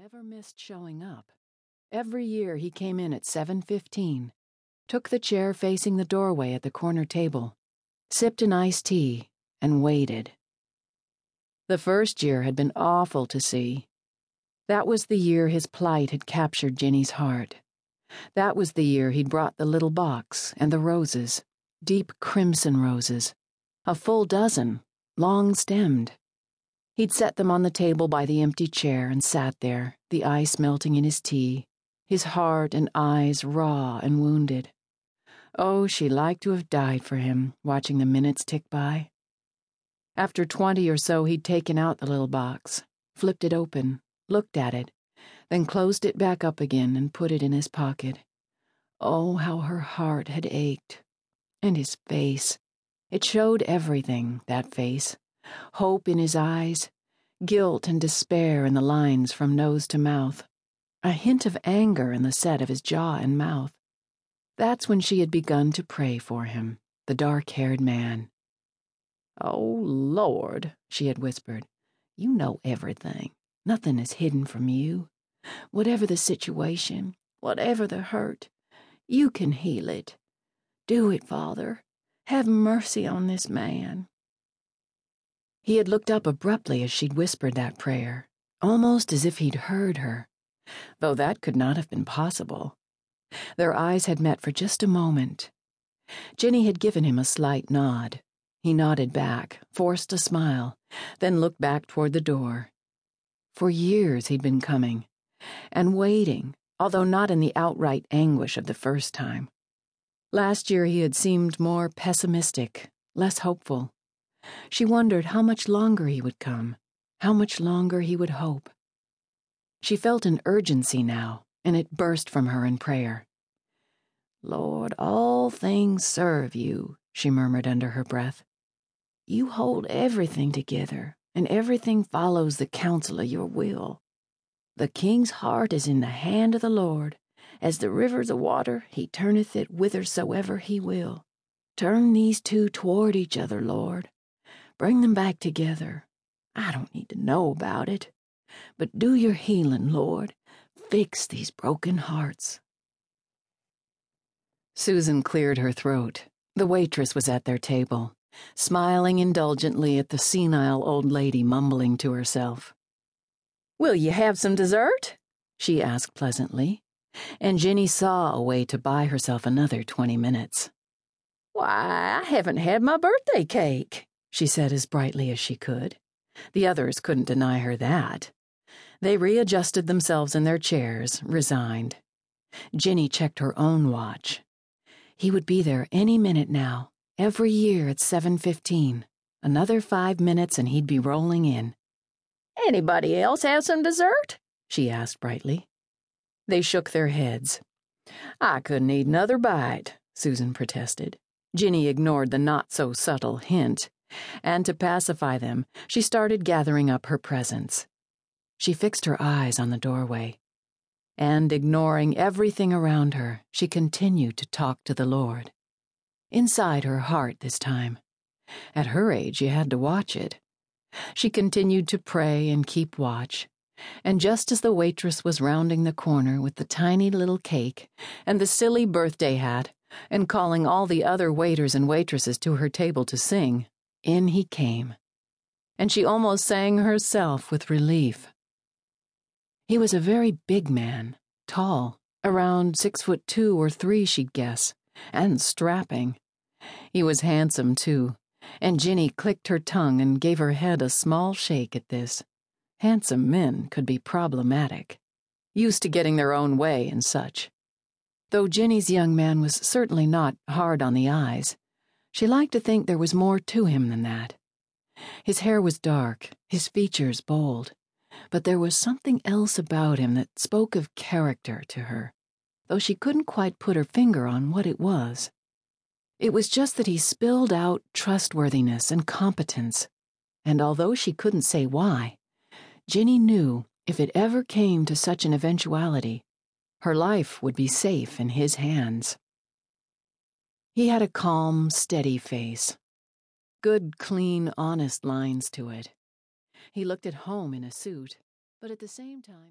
never missed showing up. Every year he came in at 7:15, took the chair facing the doorway at the corner table, sipped an iced tea, and waited. The first year had been awful to see. That was the year his plight had captured Ginny's heart. That was the year he'd brought the little box and the roses, deep crimson roses, a full dozen, long stemmed. He'd set them on the table by the empty chair and sat there, the ice melting in his tea, his heart and eyes raw and wounded. Oh, she liked to have died for him, watching the minutes tick by. After twenty or so, he'd taken out the little box, flipped it open, looked at it, then closed it back up again and put it in his pocket. Oh, how her heart had ached. And his face. It showed everything, that face hope in his eyes, guilt and despair in the lines from nose to mouth, a hint of anger in the set of his jaw and mouth. That's when she had begun to pray for him, the dark haired man. Oh, Lord, she had whispered, you know everything. Nothing is hidden from you. Whatever the situation, whatever the hurt, you can heal it. Do it, Father. Have mercy on this man. He had looked up abruptly as she'd whispered that prayer, almost as if he'd heard her, though that could not have been possible. Their eyes had met for just a moment. Ginny had given him a slight nod. He nodded back, forced a smile, then looked back toward the door. For years he'd been coming, and waiting, although not in the outright anguish of the first time. Last year he had seemed more pessimistic, less hopeful. She wondered how much longer he would come, how much longer he would hope. She felt an urgency now, and it burst from her in prayer. Lord, all things serve you, she murmured under her breath. You hold everything together, and everything follows the counsel of your will. The king's heart is in the hand of the Lord. As the rivers of water, he turneth it whithersoever he will. Turn these two toward each other, Lord. Bring them back together. I don't need to know about it. But do your healing, Lord. Fix these broken hearts. Susan cleared her throat. The waitress was at their table, smiling indulgently at the senile old lady mumbling to herself. Will you have some dessert? she asked pleasantly, and Ginny saw a way to buy herself another twenty minutes. Why, I haven't had my birthday cake she said as brightly as she could. The others couldn't deny her that. They readjusted themselves in their chairs, resigned. Ginny checked her own watch. He would be there any minute now, every year at 7:15. Another 5 minutes and he'd be rolling in. Anybody else have some dessert? she asked brightly. They shook their heads. I couldn't eat another bite, Susan protested. Ginny ignored the not so subtle hint and to pacify them, she started gathering up her presents. She fixed her eyes on the doorway, and ignoring everything around her, she continued to talk to the Lord. Inside her heart this time. At her age, you had to watch it. She continued to pray and keep watch, and just as the waitress was rounding the corner with the tiny little cake and the silly birthday hat, and calling all the other waiters and waitresses to her table to sing, in he came, and she almost sang herself with relief. He was a very big man, tall, around six foot two or three, she'd guess, and strapping. He was handsome, too, and Ginny clicked her tongue and gave her head a small shake at this. Handsome men could be problematic, used to getting their own way and such. Though Ginny's young man was certainly not hard on the eyes, she liked to think there was more to him than that. His hair was dark, his features bold, but there was something else about him that spoke of character to her, though she couldn't quite put her finger on what it was. It was just that he spilled out trustworthiness and competence, and although she couldn't say why, Ginny knew if it ever came to such an eventuality, her life would be safe in his hands. He had a calm, steady face. Good, clean, honest lines to it. He looked at home in a suit, but at the same time,